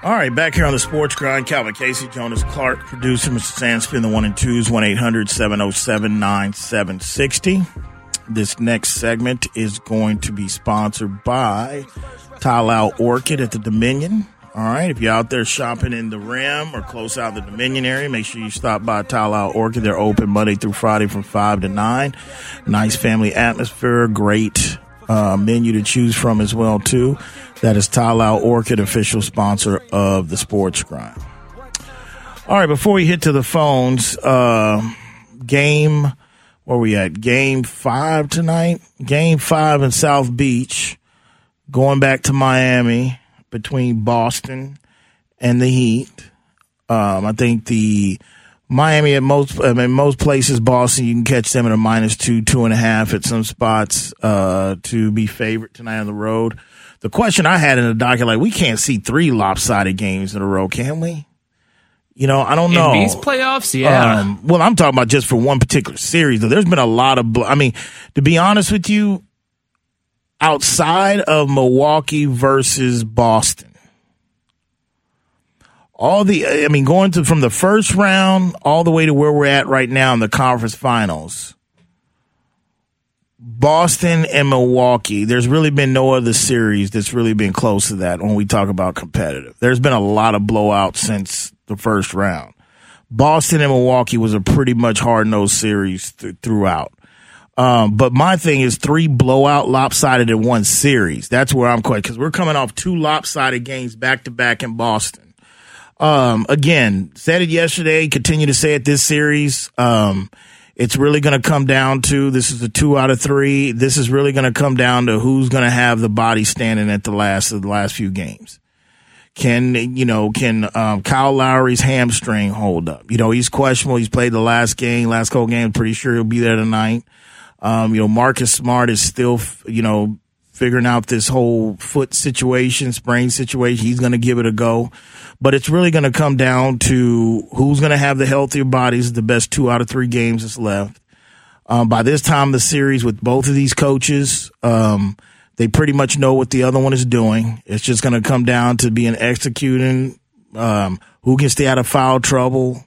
All right, back here on the Sports Grind, Calvin Casey, Jonas Clark, producer, Mr. Sandspin, the one and twos, 1 800 707 9760. This next segment is going to be sponsored by Tai Lao Orchid at the Dominion. All right, if you're out there shopping in the Rim or close out the Dominion area, make sure you stop by Tai Lao Orchid. They're open Monday through Friday from 5 to 9. Nice family atmosphere, great uh, menu to choose from as well, too. That is Tai Lao Orchid, official sponsor of the Sports Grind. All right, before we hit to the phones, uh, game, where we at? Game five tonight? Game five in South Beach, going back to Miami between Boston and the Heat. Um, I think the Miami at most, I mean, most places, Boston, you can catch them at a minus two, two and a half at some spots, uh, to be favorite tonight on the road. The question I had in the docket, like, we can't see three lopsided games in a row, can we? You know, I don't know. In these playoffs, yeah. Um, well, I'm talking about just for one particular series. though. There's been a lot of, I mean, to be honest with you, outside of Milwaukee versus Boston, all the, I mean, going to from the first round all the way to where we're at right now in the conference finals, Boston and Milwaukee, there's really been no other series that's really been close to that when we talk about competitive. There's been a lot of blowouts since the first round. Boston and Milwaukee was a pretty much hard nosed series th- throughout. Um, but my thing is three blowout lopsided in one series. That's where I'm quite because we're coming off two lopsided games back to back in Boston. Um, again, said it yesterday, continue to say it this series. Um, it's really going to come down to this is a two out of three. This is really going to come down to who's going to have the body standing at the last of the last few games. Can you know? Can um, Kyle Lowry's hamstring hold up? You know, he's questionable. He's played the last game, last couple game. Pretty sure he'll be there tonight. Um, you know, Marcus Smart is still, you know, figuring out this whole foot situation, sprain situation. He's going to give it a go but it's really going to come down to who's going to have the healthier bodies, the best two out of three games that's left. Um, by this time, the series with both of these coaches, um, they pretty much know what the other one is doing. It's just going to come down to being executing, um, who can stay out of foul trouble,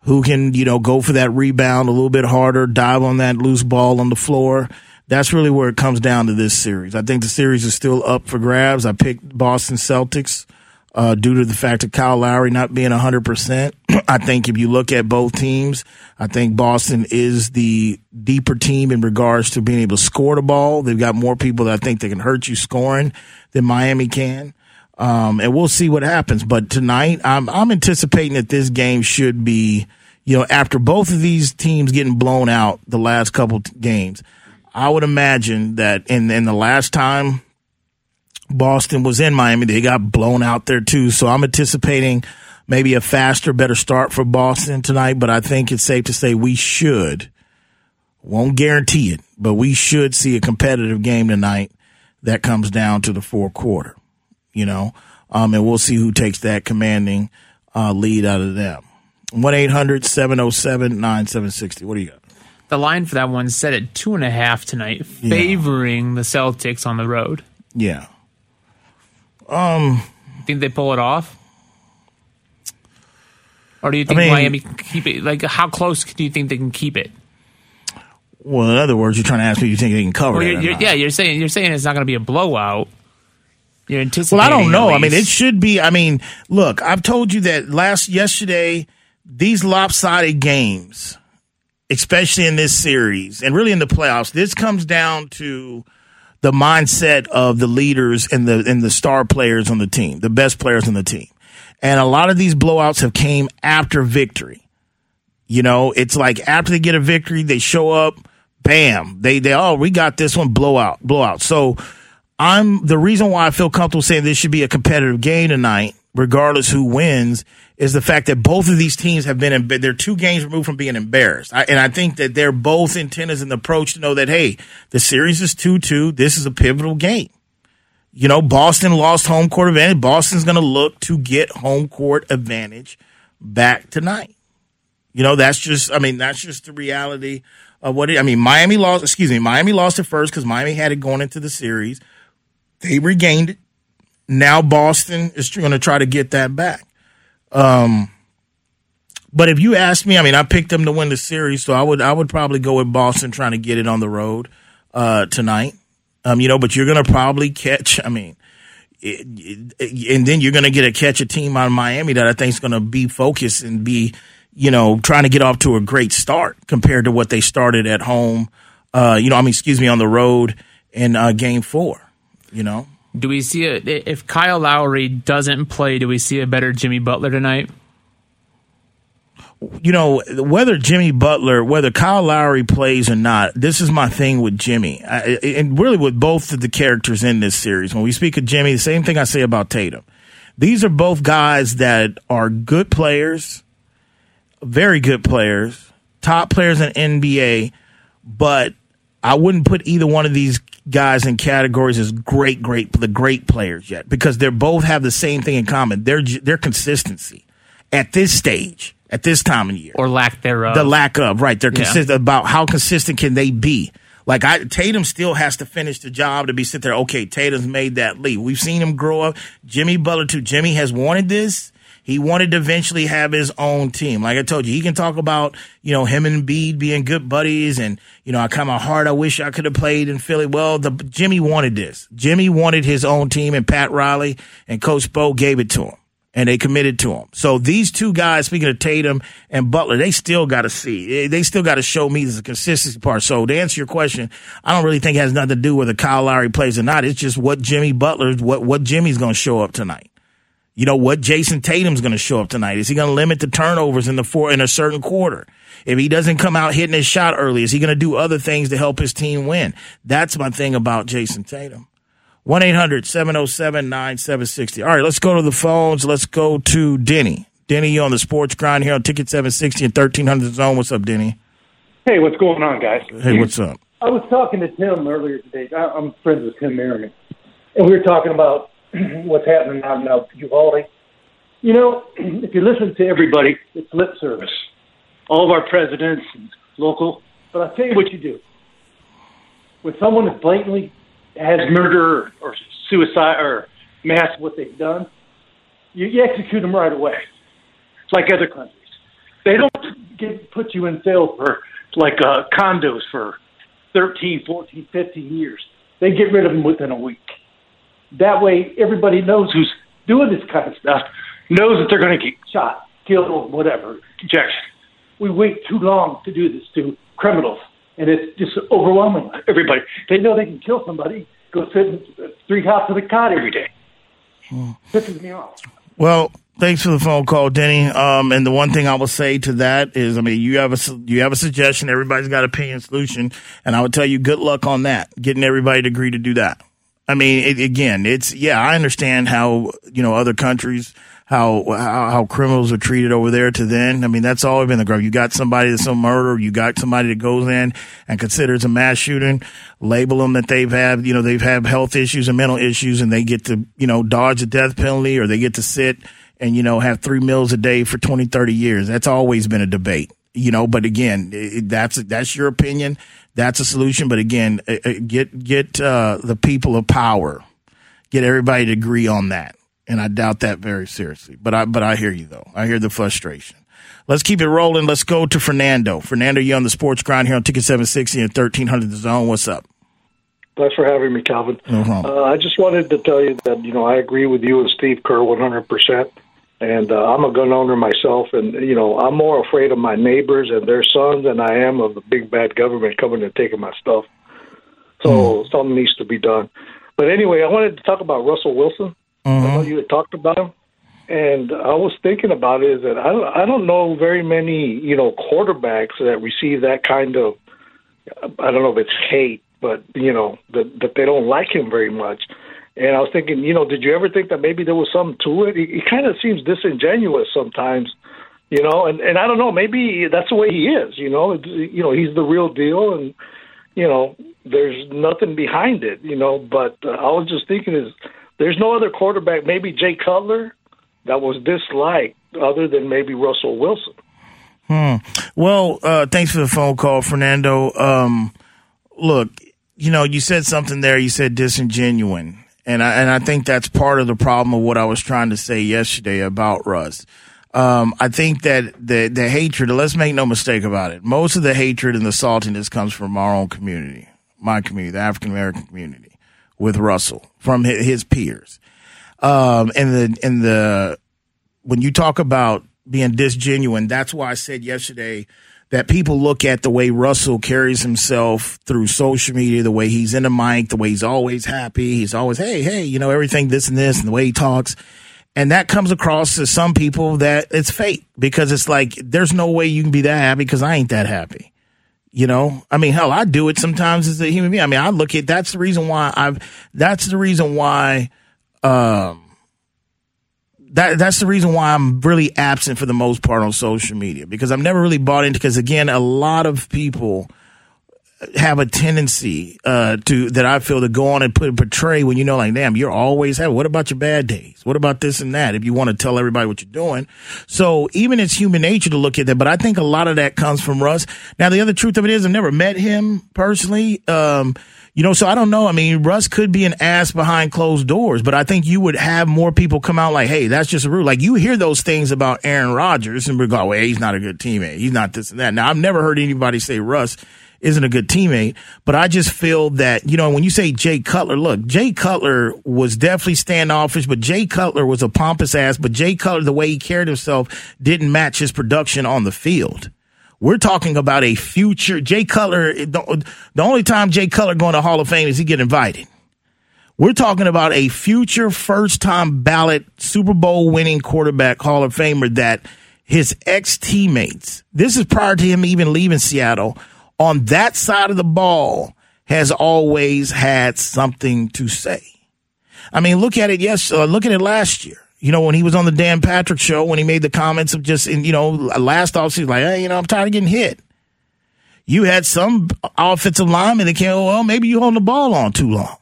who can, you know, go for that rebound a little bit harder, dive on that loose ball on the floor. That's really where it comes down to this series. I think the series is still up for grabs. I picked Boston Celtics uh, due to the fact of Kyle Lowry not being 100%. I think if you look at both teams, I think Boston is the deeper team in regards to being able to score the ball. They've got more people that I think they can hurt you scoring than Miami can. Um, and we'll see what happens. But tonight, I'm, I'm anticipating that this game should be, you know, after both of these teams getting blown out the last couple games, I would imagine that in, in the last time Boston was in Miami. They got blown out there too. So I'm anticipating maybe a faster, better start for Boston tonight, but I think it's safe to say we should, won't guarantee it, but we should see a competitive game tonight that comes down to the fourth quarter, you know, um, and we'll see who takes that commanding uh, lead out of them. 1 800 707 9760. What do you got? The line for that one set at two and a half tonight, favoring yeah. the Celtics on the road. Yeah. Um, think they pull it off? Or do you think I mean, Miami can keep it? Like, how close do you think they can keep it? Well, in other words, you're trying to ask me, you think they can cover well, you're, you're, yeah, you're saying you're saying it's not going to be a blowout. You're anticipating. Well, I don't know. I mean, it should be. I mean, look, I've told you that last yesterday. These lopsided games, especially in this series, and really in the playoffs, this comes down to the mindset of the leaders and the and the star players on the team, the best players on the team. And a lot of these blowouts have came after victory. You know, it's like after they get a victory, they show up, bam, they they oh, we got this one blowout, blowout. So I'm the reason why I feel comfortable saying this should be a competitive game tonight, regardless who wins, is the fact that both of these teams have been, they're two games removed from being embarrassed. I, and I think that they're both in the approach to know that, hey, the series is 2-2. This is a pivotal game. You know, Boston lost home court advantage. Boston's going to look to get home court advantage back tonight. You know, that's just, I mean, that's just the reality of what it, I mean, Miami lost, excuse me, Miami lost it first because Miami had it going into the series. They regained it. Now Boston is going to try to get that back. Um, but if you ask me, I mean, I picked them to win the series, so I would I would probably go with Boston trying to get it on the road uh, tonight. Um, you know, but you're going to probably catch. I mean, it, it, and then you're going to get a catch a team out of Miami that I think is going to be focused and be, you know, trying to get off to a great start compared to what they started at home. Uh, you know, I mean, excuse me, on the road in uh, Game Four. You know, do we see a if Kyle Lowry doesn't play? Do we see a better Jimmy Butler tonight? you know, whether Jimmy Butler, whether Kyle Lowry plays or not, this is my thing with Jimmy, I, and really with both of the characters in this series. When we speak of Jimmy, the same thing I say about Tatum. These are both guys that are good players, very good players, top players in NBA, but I wouldn't put either one of these guys in categories as great, great, the great players yet because they both have the same thing in common. Their their consistency at this stage at this time of year, or lack thereof. The lack of right. They're yeah. consistent about how consistent can they be. Like I, Tatum still has to finish the job to be sit there. Okay, Tatum's made that leap. We've seen him grow up. Jimmy Butler too. Jimmy has wanted this. He wanted to eventually have his own team. Like I told you, he can talk about, you know, him and Bede being good buddies and, you know, I kind of hard. I wish I could have played in Philly. Well, the Jimmy wanted this. Jimmy wanted his own team and Pat Riley and Coach Spo gave it to him and they committed to him. So these two guys, speaking of Tatum and Butler, they still got to see. They still got to show me the consistency part. So to answer your question, I don't really think it has nothing to do with whether Kyle Lowry plays or not. It's just what Jimmy Butler, what what Jimmy's going to show up tonight. You know what Jayson Tatum's going to show up tonight. Is he going to limit the turnovers in the four in a certain quarter? If he doesn't come out hitting his shot early, is he going to do other things to help his team win? That's my thing about Jayson Tatum. 1 800 707 9760. All right, let's go to the phones. Let's go to Denny. Denny, you on the sports grind here on Ticket 760 and 1300 Zone. What's up, Denny? Hey, what's going on, guys? Hey, what's up? I was talking to Tim earlier today. I'm friends with Tim Merriman. And we were talking about what's happening out in Uvalde. You know, if you listen to everybody, it's lip service. All of our presidents and local. But I'll tell you what you do. When someone is blatantly has murder or suicide or mass what they've done, you, you execute them right away. Like other countries. They don't get, put you in jail for like uh, condos for 13, 14, 15 years. They get rid of them within a week. That way, everybody knows who's doing this kind of stuff, knows that they're going to get shot, killed, whatever, injection. We wait too long to do this to criminals and it's just overwhelming. Everybody, they know they can kill somebody. Go sit in three hops of the cot every day. Hmm. Pisses me off. Well, thanks for the phone call, Denny. Um, and the one thing I will say to that is, I mean, you have a you have a suggestion. Everybody's got a opinion solution, and I would tell you, good luck on that. Getting everybody to agree to do that. I mean, it, again, it's yeah, I understand how you know other countries how, how, how criminals are treated over there to then. I mean, that's always been the growth. You got somebody that's a murder. You got somebody that goes in and considers a mass shooting, label them that they've had, you know, they've had health issues and mental issues and they get to, you know, dodge a death penalty or they get to sit and, you know, have three meals a day for 20, 30 years. That's always been a debate, you know, but again, it, that's, that's your opinion. That's a solution. But again, get, get, uh, the people of power, get everybody to agree on that and I doubt that very seriously. But I but I hear you though. I hear the frustration. Let's keep it rolling. Let's go to Fernando. Fernando, you on the sports grind here on Ticket 760 and 1300 The Zone. What's up? Thanks for having me, Calvin. Uh-huh. Uh, I just wanted to tell you that you know I agree with you and Steve Kerr 100. And uh, I'm a gun owner myself, and you know I'm more afraid of my neighbors and their sons than I am of the big bad government coming and taking my stuff. So mm. something needs to be done. But anyway, I wanted to talk about Russell Wilson. Mm-hmm. I know you had talked about him, and I was thinking about it is that I don't, I don't know very many you know quarterbacks that receive that kind of I don't know if it's hate, but you know that that they don't like him very much. And I was thinking, you know, did you ever think that maybe there was something to it? He, he kind of seems disingenuous sometimes, you know. And and I don't know, maybe that's the way he is. You know, you know, he's the real deal, and you know, there's nothing behind it. You know, but uh, I was just thinking is there's no other quarterback, maybe Jay Cutler, that was disliked other than maybe Russell Wilson. Hmm. Well, uh, thanks for the phone call, Fernando. Um, look, you know, you said something there. You said disingenuine. And I, and I think that's part of the problem of what I was trying to say yesterday about Russ. Um, I think that the, the hatred, let's make no mistake about it. Most of the hatred and the saltiness comes from our own community, my community, the African American community with Russell from his, peers. Um, and the, and the, when you talk about being disgenuine, that's why I said yesterday, that people look at the way Russell carries himself through social media, the way he's in the mic, the way he's always happy. He's always, hey, hey, you know, everything this and this and the way he talks. And that comes across to some people that it's fake because it's like, there's no way you can be that happy because I ain't that happy. You know, I mean, hell, I do it sometimes as a human being. I mean, I look at, that's the reason why I've, that's the reason why, um, that that's the reason why I'm really absent for the most part on social media because I've never really bought into because again a lot of people have a tendency uh, to that I feel to go on and put portray when you know like damn you're always happy. What about your bad days? What about this and that? If you want to tell everybody what you're doing, so even it's human nature to look at that. But I think a lot of that comes from Russ. Now the other truth of it is I've never met him personally. Um, you know, so I don't know. I mean, Russ could be an ass behind closed doors, but I think you would have more people come out like, hey, that's just rude. Like you hear those things about Aaron Rodgers and we go, well, he's not a good teammate. He's not this and that. Now, I've never heard anybody say Russ isn't a good teammate, but I just feel that, you know, when you say Jay Cutler, look, Jay Cutler was definitely standoffish, but Jay Cutler was a pompous ass, but Jay Cutler, the way he carried himself didn't match his production on the field. We're talking about a future Jay Cutler. The, the only time Jay Cutler going to Hall of Fame is he get invited. We're talking about a future first time ballot Super Bowl winning quarterback Hall of Famer that his ex teammates, this is prior to him even leaving Seattle, on that side of the ball has always had something to say. I mean, look at it. Yes, uh, look at it last year you know, when he was on the Dan Patrick show, when he made the comments of just, you know, last offseason, like, hey, you know, I'm tired of getting hit. You had some offensive linemen that came, well, maybe you hold the ball on too long.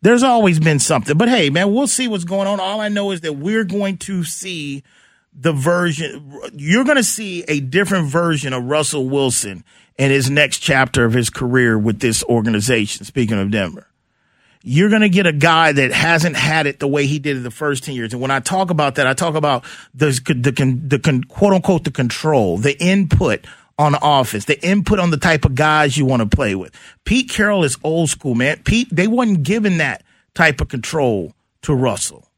There's always been something. But hey, man, we'll see what's going on. All I know is that we're going to see the version, you're going to see a different version of Russell Wilson in his next chapter of his career with this organization, speaking of Denver you're going to get a guy that hasn't had it the way he did it the first 10 years. And when I talk about that, I talk about the, the, the, the quote unquote, the control, the input on offense, the input on the type of guys you want to play with. Pete Carroll is old school, man. Pete, they wasn't given that type of control to Russell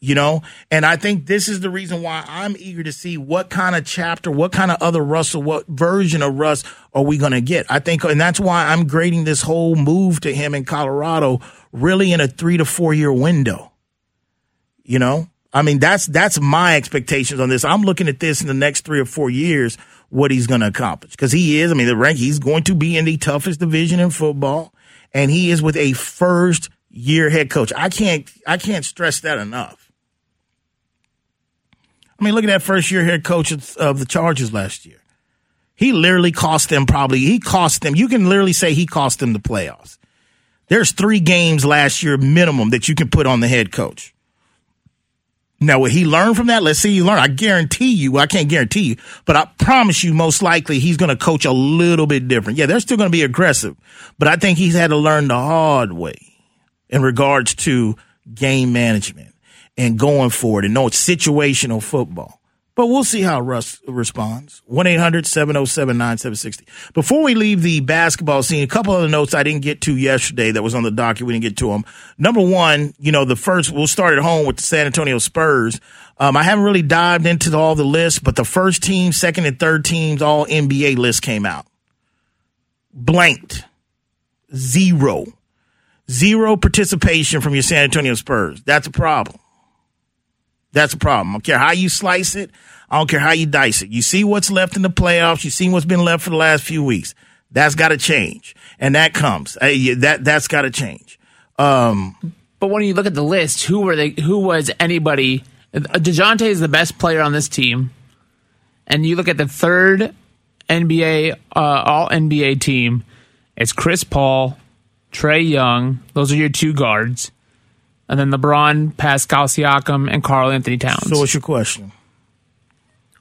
you know? And I think this is the reason why I'm eager to see what kind of chapter, what kind of other Russell, what version of Russ are we going to get? I think, and that's why I'm grading this whole move to him in Colorado really in a three to four year window. You know? I mean, that's, that's my expectations on this. I'm looking at this in the next three or four years, what he's going to accomplish. Cause he is, I mean, the rank, he's going to be in the toughest division in football and he is with a first year head coach. I can't, I can't stress that enough. I mean, look at that first year head coach of the Chargers last year. He literally cost them probably, he cost them, you can literally say he cost them the playoffs. There's three games last year minimum that you can put on the head coach. Now, what he learned from that? Let's see he learned. I guarantee you, well, I can't guarantee you, but I promise you, most likely he's going to coach a little bit different. Yeah, they're still going to be aggressive, but I think he's had to learn the hard way in regards to game management and going for it and know it's situational football. But we'll see how Russ responds. 1 800 707 9760. Before we leave the basketball scene, a couple other notes I didn't get to yesterday that was on the docket. We didn't get to them. Number one, you know, the first, we'll start at home with the San Antonio Spurs. Um, I haven't really dived into all the lists, but the first team, second, and third teams, all NBA lists came out. Blanked. Zero. Zero participation from your San Antonio Spurs. That's a problem. That's a problem. I don't care how you slice it. I don't care how you dice it. You see what's left in the playoffs. You see what's been left for the last few weeks. That's got to change, and that comes. Uh, that that's got to change. Um, but when you look at the list, who were they? Who was anybody? Dejounte is the best player on this team, and you look at the third NBA uh, All NBA team. It's Chris Paul, Trae Young. Those are your two guards and then LeBron, Pascal Siakam, and Karl-Anthony Towns. So, what's your question?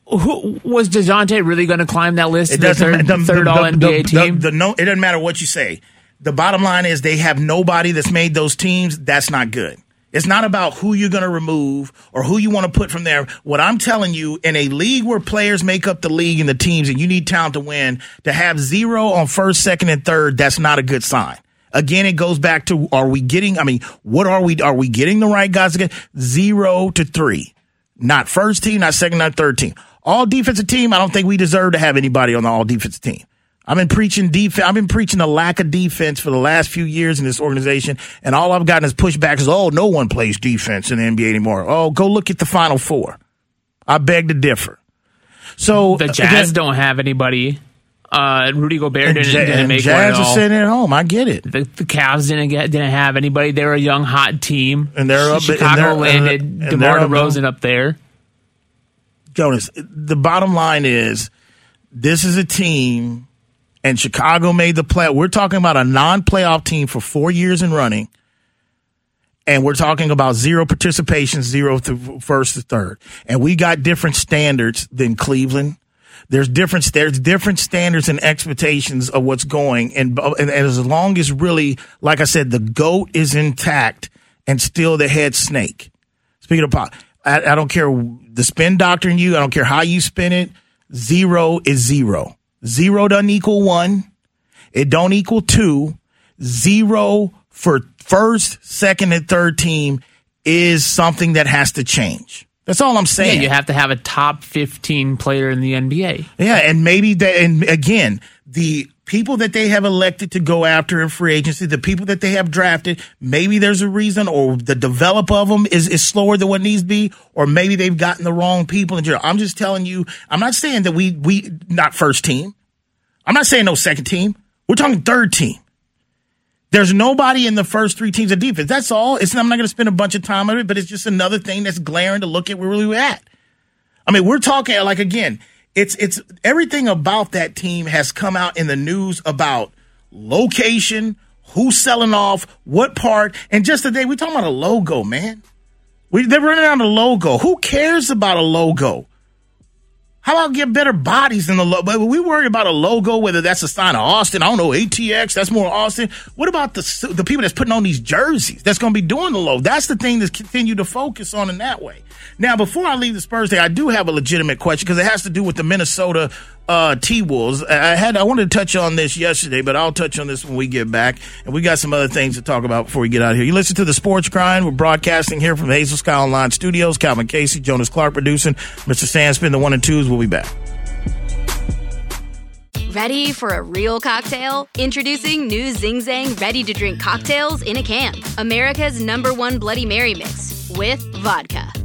Who, was Dejounte really going to climb that list? It doesn't the third, the, third All NBA team. The, no, it doesn't matter what you say. the bottom line is they have nobody that's made those teams. That's not good. It's not about who you're going to remove or who you want to put from there. What I'm telling you, in a league where players make up the league and the teams and you need talent to win, to have zero on first, second, and third, that's not a good sign. Again, it goes back to are we getting, I mean, what are we, are we getting the right guys again? Zero to three. Not first team, not second, not third team. All defensive team, I don't think we deserve to have anybody on the all defensive team. I've been preaching defense. I've been preaching the lack of defense for the last few years in this organization, and all I've gotten is pushback. Is oh, no one plays defense in the NBA anymore. Oh, go look at the Final Four. I beg to differ. So The uh, Jazz again, don't have anybody. Uh, Rudy Gobert didn't, Ja- didn't and make Jazz one are at all. sitting at home. I get it. The, the Cavs didn't get didn't have anybody. They were a young hot team, And they're up- and Chicago they're- landed and DeMar up- DeRozan up there. Jonas, the bottom line is this is a team, and Chicago made the play. We're talking about a non playoff team for four years in running, and we're talking about zero participation, zero through first to third. And we got different standards than Cleveland. There's different there's different standards and expectations of what's going, and, and, and as long as really, like I said, the goat is intact and still the head snake. Speaking of pop, I, I don't care the spin doctrine you. I don't care how you spin it. Zero is zero. Zero doesn't equal one. It don't equal two. Zero for first, second, and third team is something that has to change. That's all I'm Yeah, saying. you have to have a top fifteen player in the NBA. Yeah, and maybe that, and again, the people that they have elected to go after in free agency, the people that they have drafted, maybe there's a reason, or the develop of them is, is slower than what needs to be, or maybe they've gotten the wrong people in general. I'm just telling you, I'm not saying that we, we, not first team. I'm not saying no second team. We're talking third team. There's nobody in the first three teams of defense. That's all. It's, I'm not going to spend a bunch of time on it, but it's just another thing that's glaring to look at where we're at. I mean, we're talking like again, it's it's everything about that team has come out in the news about location, who's selling off, what part, and just today we're talking about a logo, man. We they're running out of logo. Who cares about a logo? How about get better bodies than the logo? But we worry about a logo, whether that's a sign of Austin. I don't know ATX. That's more Austin. What about the the people that's putting on these jerseys? That's going to be doing the logo. That's the thing that's continue to focus on in that way. Now, before I leave the Spurs day, I do have a legitimate question because it has to do with the Minnesota uh, T Wolves. I had I wanted to touch on this yesterday, but I'll touch on this when we get back. And we got some other things to talk about before we get out of here. You listen to the Sports Grind. We're broadcasting here from Hazel Sky Online Studios. Calvin Casey, Jonas Clark producing. Mr. Sandspin, the one and twos. We'll be back. Ready for a real cocktail? Introducing new Zing Zang ready to drink cocktails in a can. America's number one Bloody Mary mix with vodka,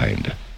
mind.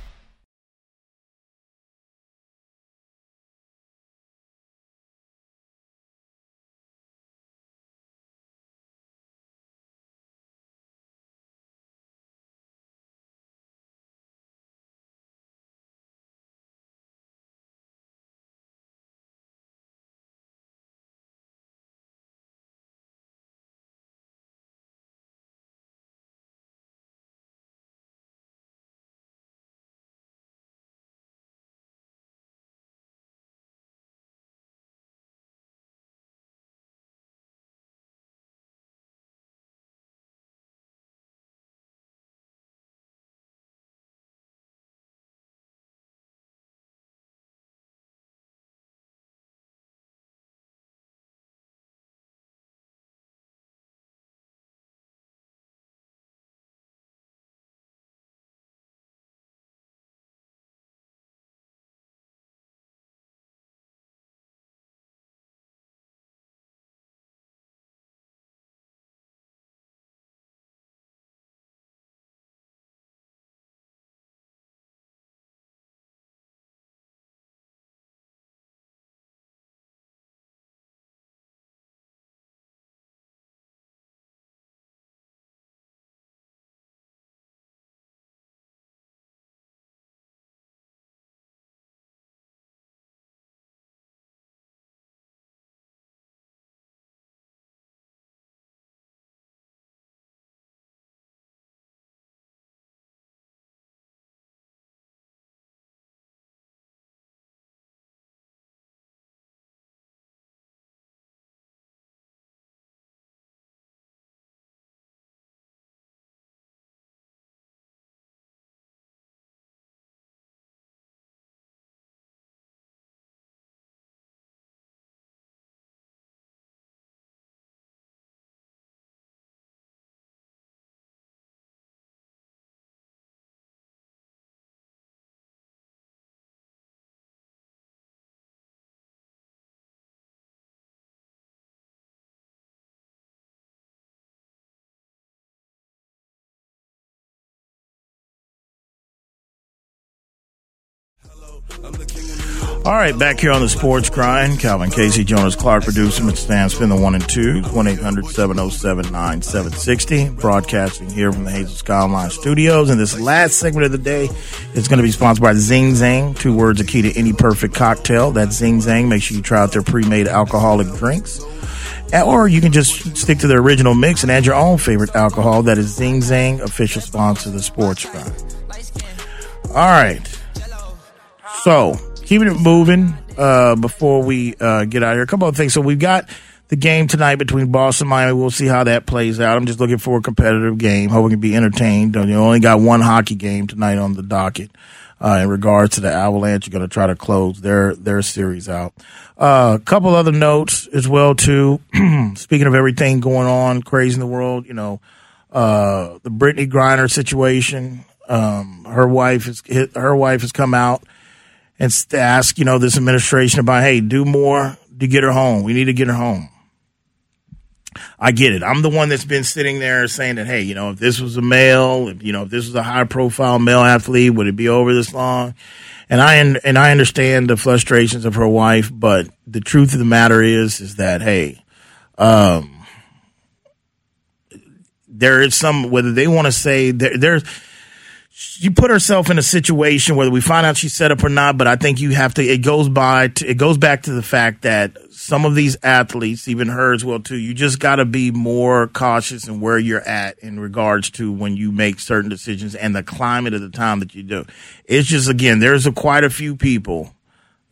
All right, back here on the Sports Grind, Calvin Casey, Jonas Clark, producer, Mr. Stan Spin, the one and two, 1 800 707 9760. Broadcasting here from the Hazel Skyline Studios. And this last segment of the day is going to be sponsored by Zing Zang. Two words are key to any perfect cocktail. That's Zing Zang. Make sure you try out their pre made alcoholic drinks. Or you can just stick to the original mix and add your own favorite alcohol. That is Zing Zang, official sponsor of the Sports Grind. All right. So, keeping it moving uh, before we uh, get out here. A couple of things. So we've got the game tonight between Boston and Miami. We'll see how that plays out. I'm just looking for a competitive game. Hope we can be entertained. You only got one hockey game tonight on the docket. Uh, in regards to the Avalanche, you're going to try to close their their series out. Uh, a couple other notes as well too. Speaking of everything going on, crazy in the world, you know, uh, the Brittney Griner situation. Um, her wife is her wife has come out and ask, you know, this administration about, hey, do more to get her home. We need to get her home. I get it. I'm the one that's been sitting there saying that, hey, you know, if this was a male, if, you know, if this was a high profile male athlete, would it be over this long? And I, and I understand the frustrations of her wife, but the truth of the matter is, is that, hey, um, there is some, whether they want to say there, there's, you put herself in a situation whether we find out she's set up or not but i think you have to it goes by to, it goes back to the fact that some of these athletes even her as well too you just got to be more cautious in where you're at in regards to when you make certain decisions and the climate of the time that you do. It's just again there's a, quite a few people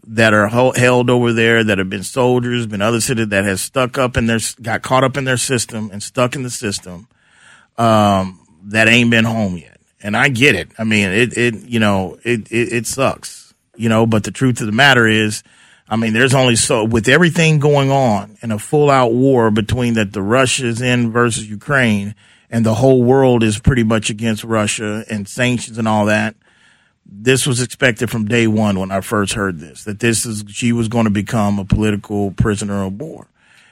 that are held over there that have been soldiers been other citizens that has stuck up in their got caught up in their system and stuck in the system um, that ain't been home yet and I get it. I mean, it, it, you know, it, it, it sucks, you know, but the truth of the matter is, I mean, there's only so, with everything going on in a full out war between that the Russia's in versus Ukraine and the whole world is pretty much against Russia and sanctions and all that. This was expected from day one when I first heard this, that this is, she was going to become a political prisoner of war.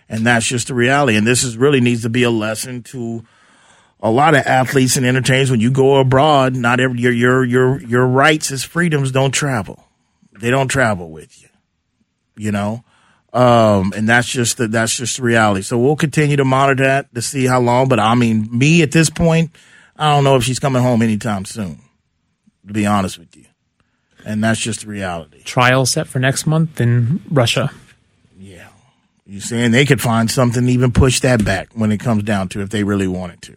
And that's just the reality. And this is really needs to be a lesson to, a lot of athletes and entertainers when you go abroad, not every your your your your rights as freedoms don't travel. They don't travel with you. You know? Um, and that's just the, that's just the reality. So we'll continue to monitor that to see how long. But I mean, me at this point, I don't know if she's coming home anytime soon. To be honest with you, and that's just the reality. Trial set for next month in Russia. Yeah, you saying they could find something even push that back when it comes down to if they really wanted to.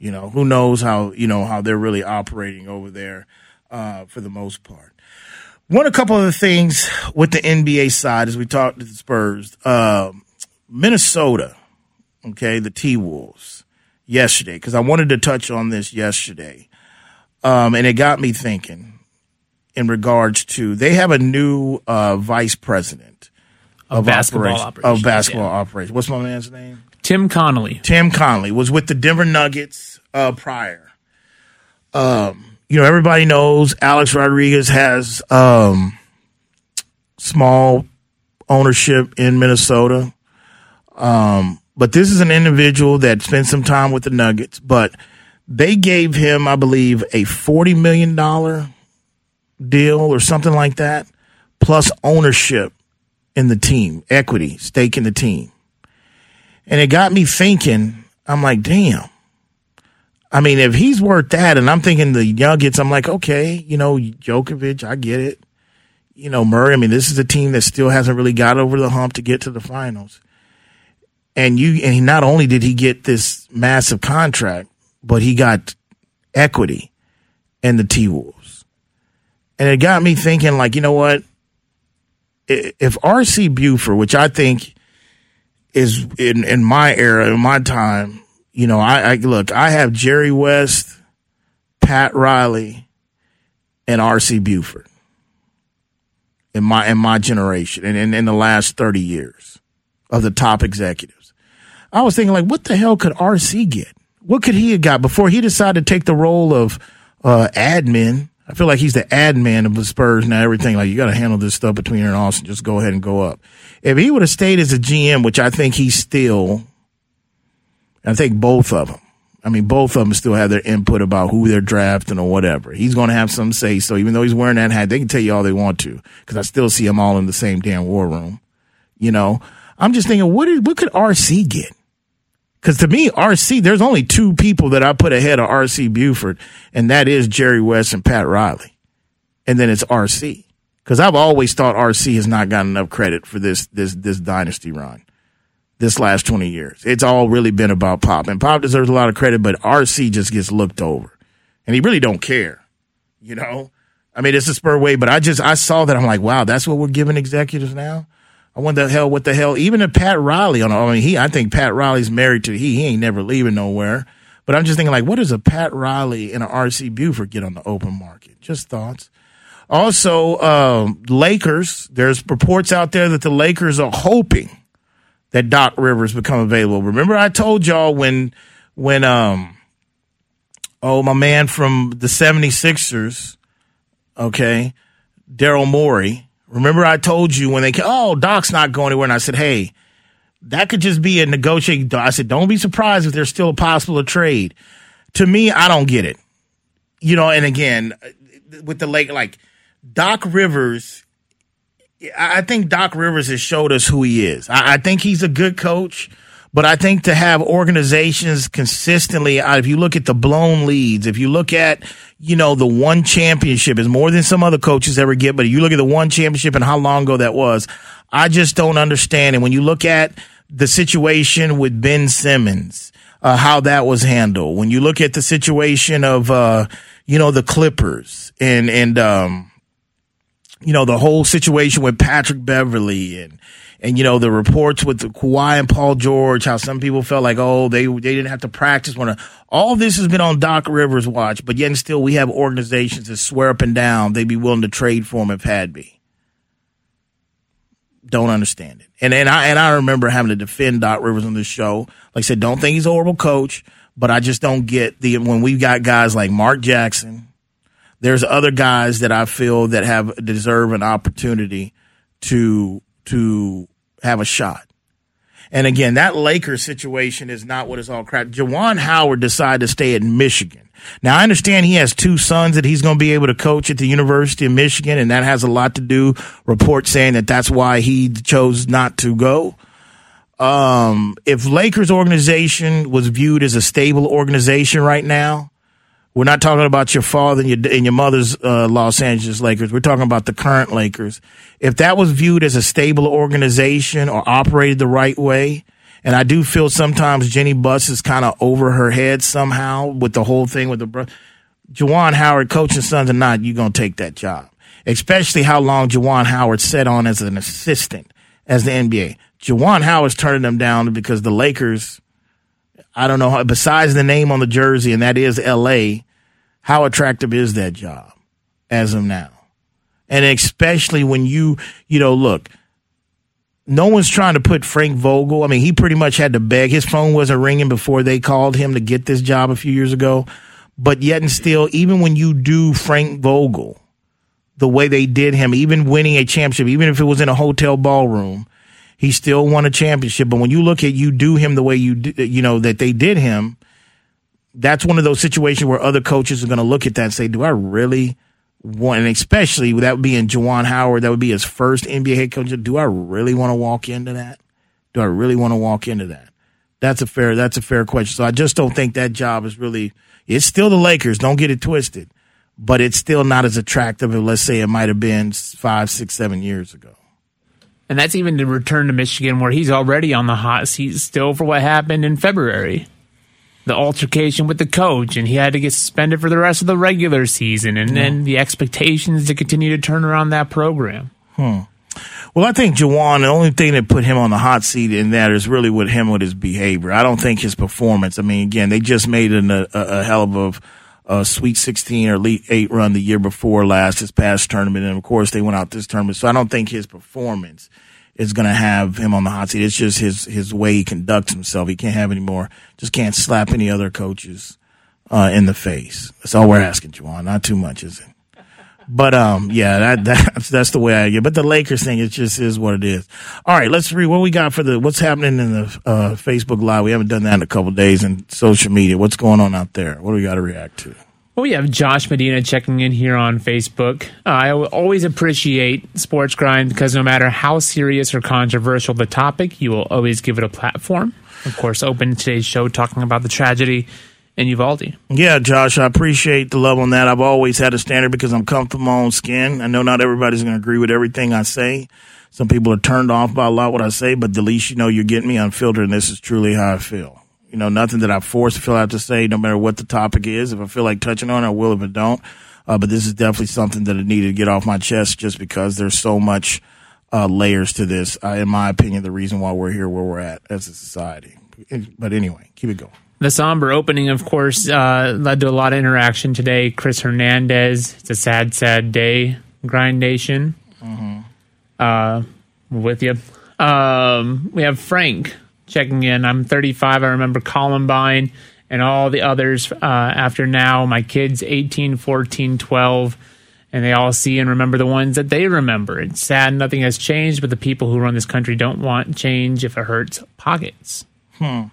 You know, who knows how, you know, how they're really operating over there uh, for the most part. One, a couple of the things with the NBA side as we talked to the Spurs. Uh, Minnesota, okay, the T Wolves yesterday, because I wanted to touch on this yesterday. Um, and it got me thinking in regards to they have a new uh, vice president of, of basketball operation, operations. Of basketball yeah. operations. What's my man's name? Tim Connelly. Tim Connelly was with the Denver Nuggets uh, prior. Um, you know, everybody knows Alex Rodriguez has um, small ownership in Minnesota. Um, but this is an individual that spent some time with the Nuggets, but they gave him, I believe, a $40 million deal or something like that, plus ownership in the team, equity, stake in the team. And it got me thinking, I'm like, damn. I mean, if he's worth that, and I'm thinking the Nuggets, I'm like, okay, you know, Jokovic, I get it. You know, Murray, I mean, this is a team that still hasn't really got over the hump to get to the finals. And you, and he, not only did he get this massive contract, but he got equity in the T Wolves. And it got me thinking, like, you know what? If RC Buford, which I think is in, in my era, in my time, you know, I, I look, I have Jerry West, Pat Riley, and R.C. Buford in my in my generation and in, in the last 30 years of the top executives. I was thinking like, what the hell could RC get? What could he have got before he decided to take the role of uh, admin? I feel like he's the ad man of the Spurs now. Everything like you got to handle this stuff between here and Austin. Just go ahead and go up. If he would have stayed as a GM, which I think he's still, I think both of them, I mean, both of them still have their input about who they're drafting or whatever. He's going to have some say. So even though he's wearing that hat, they can tell you all they want to because I still see them all in the same damn war room. You know, I'm just thinking, what is, what could RC get? Because to me, RC, there's only two people that I put ahead of RC Buford, and that is Jerry West and Pat Riley. And then it's RC. Because I've always thought RC has not gotten enough credit for this this this dynasty run this last 20 years. It's all really been about Pop. And Pop deserves a lot of credit, but RC just gets looked over. And he really don't care. You know? I mean, it's a spur way, but I just I saw that I'm like, wow, that's what we're giving executives now. I wonder the hell what the hell. Even if Pat Riley on I mean he I think Pat Riley's married to he he ain't never leaving nowhere. But I'm just thinking like, what does a Pat Riley and an RC Buford get on the open market? Just thoughts. Also, um, Lakers. There's reports out there that the Lakers are hoping that Doc Rivers become available. Remember, I told y'all when when um oh my man from the 76ers, okay, Daryl Morey. Remember, I told you when they came, oh Doc's not going anywhere, and I said, hey, that could just be a negotiating. I said, don't be surprised if there's still a possible trade. To me, I don't get it. You know, and again, uh, with the lake, like Doc Rivers, I think Doc Rivers has showed us who he is. I, think he's a good coach, but I think to have organizations consistently, uh, if you look at the blown leads, if you look at, you know, the one championship is more than some other coaches ever get, but if you look at the one championship and how long ago that was, I just don't understand. And when you look at the situation with Ben Simmons, uh, how that was handled, when you look at the situation of, uh, you know, the Clippers and, and, um, you know, the whole situation with Patrick Beverley and, and you know the reports with Kawhi and Paul George, how some people felt like oh they they didn't have to practice one. All this has been on Doc Rivers' watch, but yet and still we have organizations that swear up and down they'd be willing to trade for him if had be. Don't understand it, and and I and I remember having to defend Doc Rivers on this show. Like I said, don't think he's a horrible coach, but I just don't get the when we've got guys like Mark Jackson there's other guys that I feel that have deserve an opportunity to to have a shot. And again, that Lakers situation is not what it's all crap. Juwan Howard decided to stay at Michigan. Now I understand he has two sons that he's going to be able to coach at the University of Michigan, and that has a lot to do. Reports saying that that's why he chose not to go. Um, if Lakers organization was viewed as a stable organization right now, we're not talking about your father and your, and your mother's uh, Los Angeles Lakers. We're talking about the current Lakers. If that was viewed as a stable organization or operated the right way, and I do feel sometimes Jeanie Buss is kind of over her head somehow with the whole thing with the bro- Juwan Howard coaching sons or not, you're gonna take that job. Especially how long Juwan Howard sat on as an assistant as the NBA. Juwan Howard's turning them down because the Lakers I don't know besides the name on the jersey, and that is LA, how attractive is that job as of now? And especially when you, you know, look, no one's trying to put Frank Vogel. I mean, he pretty much had to beg. His phone wasn't ringing before they called him to get this job a few years ago. But yet and still, even when you do Frank Vogel, the way they did him, even winning a championship, even if it was in a hotel ballroom, he still won a championship. But when you look at you do him the way you you know that they did him, that's one of those situations where other coaches are going to look at that and say, "Do I really want?" And especially that would be in Juwan Howard, that would be his first NBA head coach. Do I really want to walk into that? Do I really want to walk into that? That's a fair. That's a fair question. So I just don't think that job is really. It's still the Lakers. Don't get it twisted, but it's still not as attractive as let's say it might have been five, six, seven years ago. And that's even to return to Michigan, where he's already on the hot seat still for what happened in February. The altercation with the coach, and he had to get suspended for the rest of the regular season, and then the expectations to continue to turn around that program. Hmm. Well, I think Juwan, the only thing that put him on the hot seat in that is really with him with his behavior. I don't think his performance. I mean, again, they just made an, a, a hell of a, a Sweet 16 or Elite 8 run the year before last, this past tournament. And of course, they went out this tournament. So I don't think his performance is going to have him on the hot seat. It's just his his way he conducts himself. He can't have any more. Just can't slap any other coaches uh, in the face. That's all we're asking, Juwan. Not too much, is it? But um, yeah, that that's that's the way I get. But the Lakers thing, it just is what it is. All right, let's read what we got for the what's happening in the uh, Facebook Live. We haven't done that in a couple days in social media. What's going on out there? What do we got to react to? Well, we have Josh Medina checking in here on Facebook. Uh, I always appreciate Sports Grind because no matter how serious or controversial the topic, you will always give it a platform. Of course, open today's show talking about the tragedy in Uvalde. Yeah, Josh, I appreciate the love on that. I've always had a standard because I'm comfortable my own skin. I know not everybody's going to agree with everything I say. Some people are turned off by a lot what I say, but the least you know, you're getting me unfiltered, and this is truly how I feel. You know, nothing that I force feel out to say, no matter what the topic is. If I feel like touching on it, I will. If I don't, uh, but this is definitely something that I needed to get off my chest, just because there's so much uh, layers to this. Uh, in my opinion, the reason why we're here where we're at as a society. But anyway, keep it going. The somber opening, of course, uh, led to a lot of interaction today. Chris Hernandez, it's a sad, sad day. Grind Nation, mm-hmm. uh, with you. Um, we have Frank checking in. I'm 35. I remember Columbine and all the others uh, after now. My kids, 18, 14, 12, and they all see and remember the ones that they remember. It's sad nothing has changed, but the people who run this country don't want change if it hurts pockets. Hmm.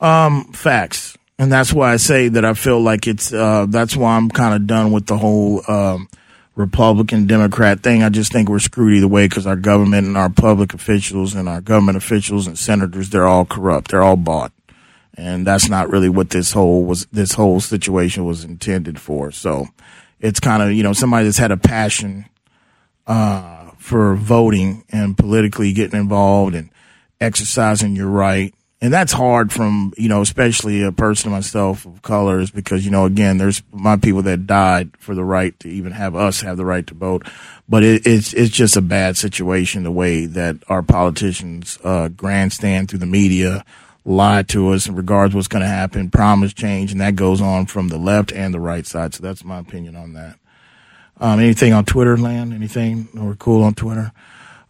Um, facts. And that's why I say that I feel like it's, uh, that's why I'm kind of done with the whole, um, Republican Democrat thing. I just think we're screwed either way because our government and our public officials and our government officials and senators, they're all corrupt. They're all bought. And that's not really what this whole was, this whole situation was intended for. So it's kind of, you know, somebody that's had a passion, uh, for voting and politically getting involved and exercising your right and that's hard from you know especially a person myself of colors because you know again there's my people that died for the right to even have us have the right to vote. But it, it's it's just a bad situation the way that our politicians uh, grandstand through the media lie to us in regards what's going to happen promise change and that goes on from the left and the right side. So that's my opinion on that. Um, anything on twitter land anything or cool on twitter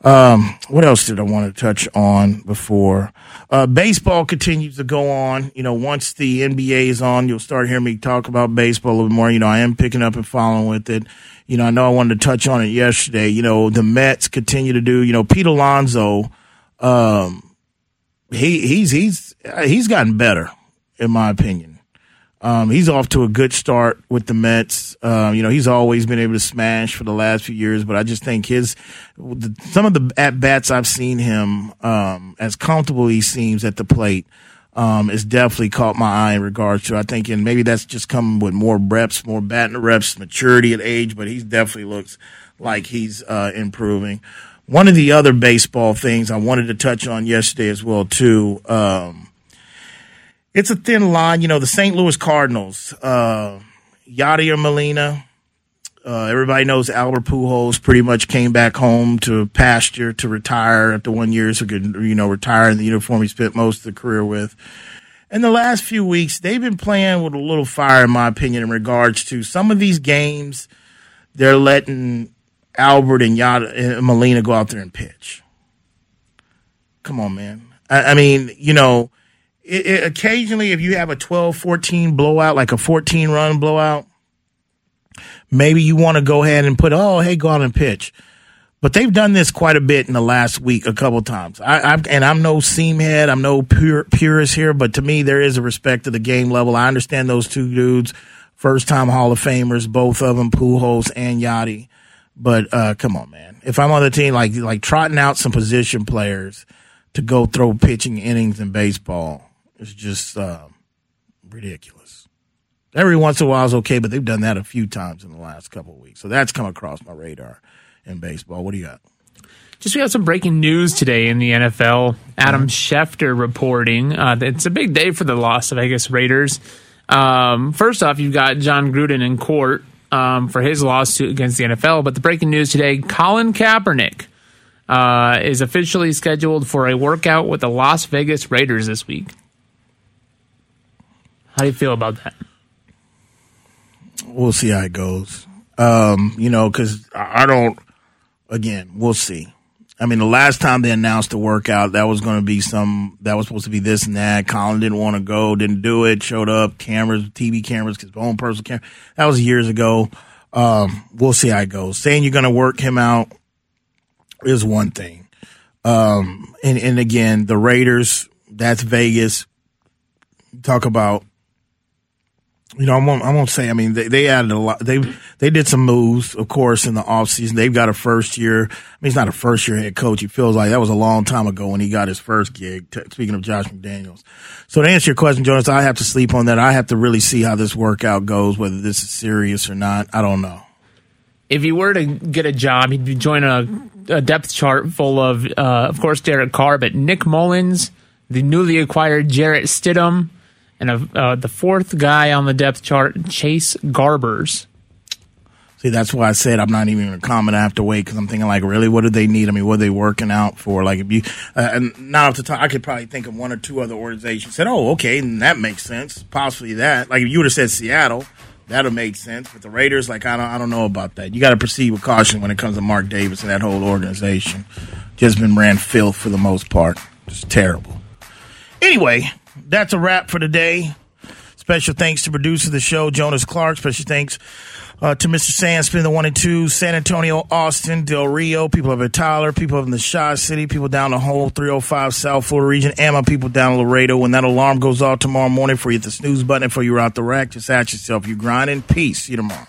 um, what else did I want to touch on before? Uh, baseball continues to go on. You know, once the NBA is on, you'll start hearing me talk about baseball a little more. You know, I am picking up and following with it. You know, I know I wanted to touch on it yesterday. You know, the Mets continue to do, you know, Pete Alonso, um, he, he's, he's, he's gotten better, in my opinion. Um, he's off to a good start with the Mets. Um, you know, he's always been able to smash for the last few years, but I just think his some of the at bats I've seen him um, as comfortable he seems at the plate um, is definitely caught my eye in regards to. I think, and maybe that's just coming with more reps, more batting reps, maturity at age, but he definitely looks like he's uh, improving. One of the other baseball things I wanted to touch on yesterday as well too. Um, it's a thin line. You know, the St. Louis Cardinals, uh, Yadier Molina. Uh, everybody knows Albert Pujols pretty much came back home to pasture to retire after one year, so could you know retire in the uniform he spent most of the career with. In the last few weeks, they've been playing with a little fire, in my opinion, in regards to some of these games. They're letting Albert and Yadier Molina go out there and pitch. Come on, man. I, I mean, you know, it, it, occasionally, if you have a 12 14 blowout, like a 14 run blowout, maybe you want to go ahead and put, oh, hey, go out and pitch. But they've done this quite a bit in the last week, a couple times. I, and I'm no seam head, I'm no purist here, but to me, there is a respect to the game level. I understand those two dudes, first time Hall of Famers, both of them, Pujols and Yadi. But uh, come on, man. If I'm on the team, like like trotting out some position players to go throw pitching innings in baseball, it's just uh, ridiculous. Every once in a while is okay, but they've done that a few times in the last couple of weeks. So that's come across my radar in baseball. What do you got? Just we have some breaking news today in the NFL. Adam Schefter reporting uh, it's a big day for the Las Vegas Raiders. Um, first off, you've got Jon Gruden in court um, for his lawsuit against the NFL. But the breaking news today: Colin Kaepernick uh, is officially scheduled for a workout with the Las Vegas Raiders this week. How do you feel about that? We'll see how it goes. Um, you know, because I don't. Again, we'll see. I mean, the last time they announced the workout, that was going to be some, that was supposed to be this and that. Colin didn't want to go, didn't do it, showed up, cameras, TV cameras, his own personal camera. That was years ago. Um, we'll see how it goes. Saying you're going to work him out is one thing. Um, and, and again, the Raiders, that's Vegas. Talk about, you know, I won't, I won't say, I mean, they, they added a lot. They, they did some moves, of course, in the offseason. They've got a first year. I mean, he's not a first year head coach. He feels like that was a long time ago when he got his first gig. T- speaking of Josh McDaniels. So to answer your question, Jonas, I have to sleep on that. I have to really see how this workout goes, whether this is serious or not. I don't know if he were to get a job, he'd join a, a depth chart full of, uh, of course, Derek Carr, but Nick Mullens, the newly acquired Jarrett Stidham, and uh, the fourth guy on the depth chart, Chase Garbers. See, that's why I said I'm not even going to comment. I have to wait because I'm thinking, like, really, what do they need? I mean, what are they working out for? Like, if you, uh, and not off the top, I could probably think of one or two other organizations said, oh, okay, and that makes sense. Possibly that. Like, if you would have said Seattle, That'd have made sense. But the Raiders, like I don't, I don't know about that. You got to proceed with caution when it comes to Mark Davis and that whole organization. Just been ran filth for the most part. Just terrible. Anyway, that's a wrap for today. Special thanks to producer of the show, Jonas Clark. Special thanks uh, to Mr. Sandspin, the one and two, San Antonio, Austin, Del Rio, people of Tyler, people in the Shaw City, people down the whole 305 South Florida region, and my people down in Laredo. When that alarm goes off tomorrow morning for you, the snooze button for you out the rack, just ask yourself, you grinding? Peace. See you tomorrow.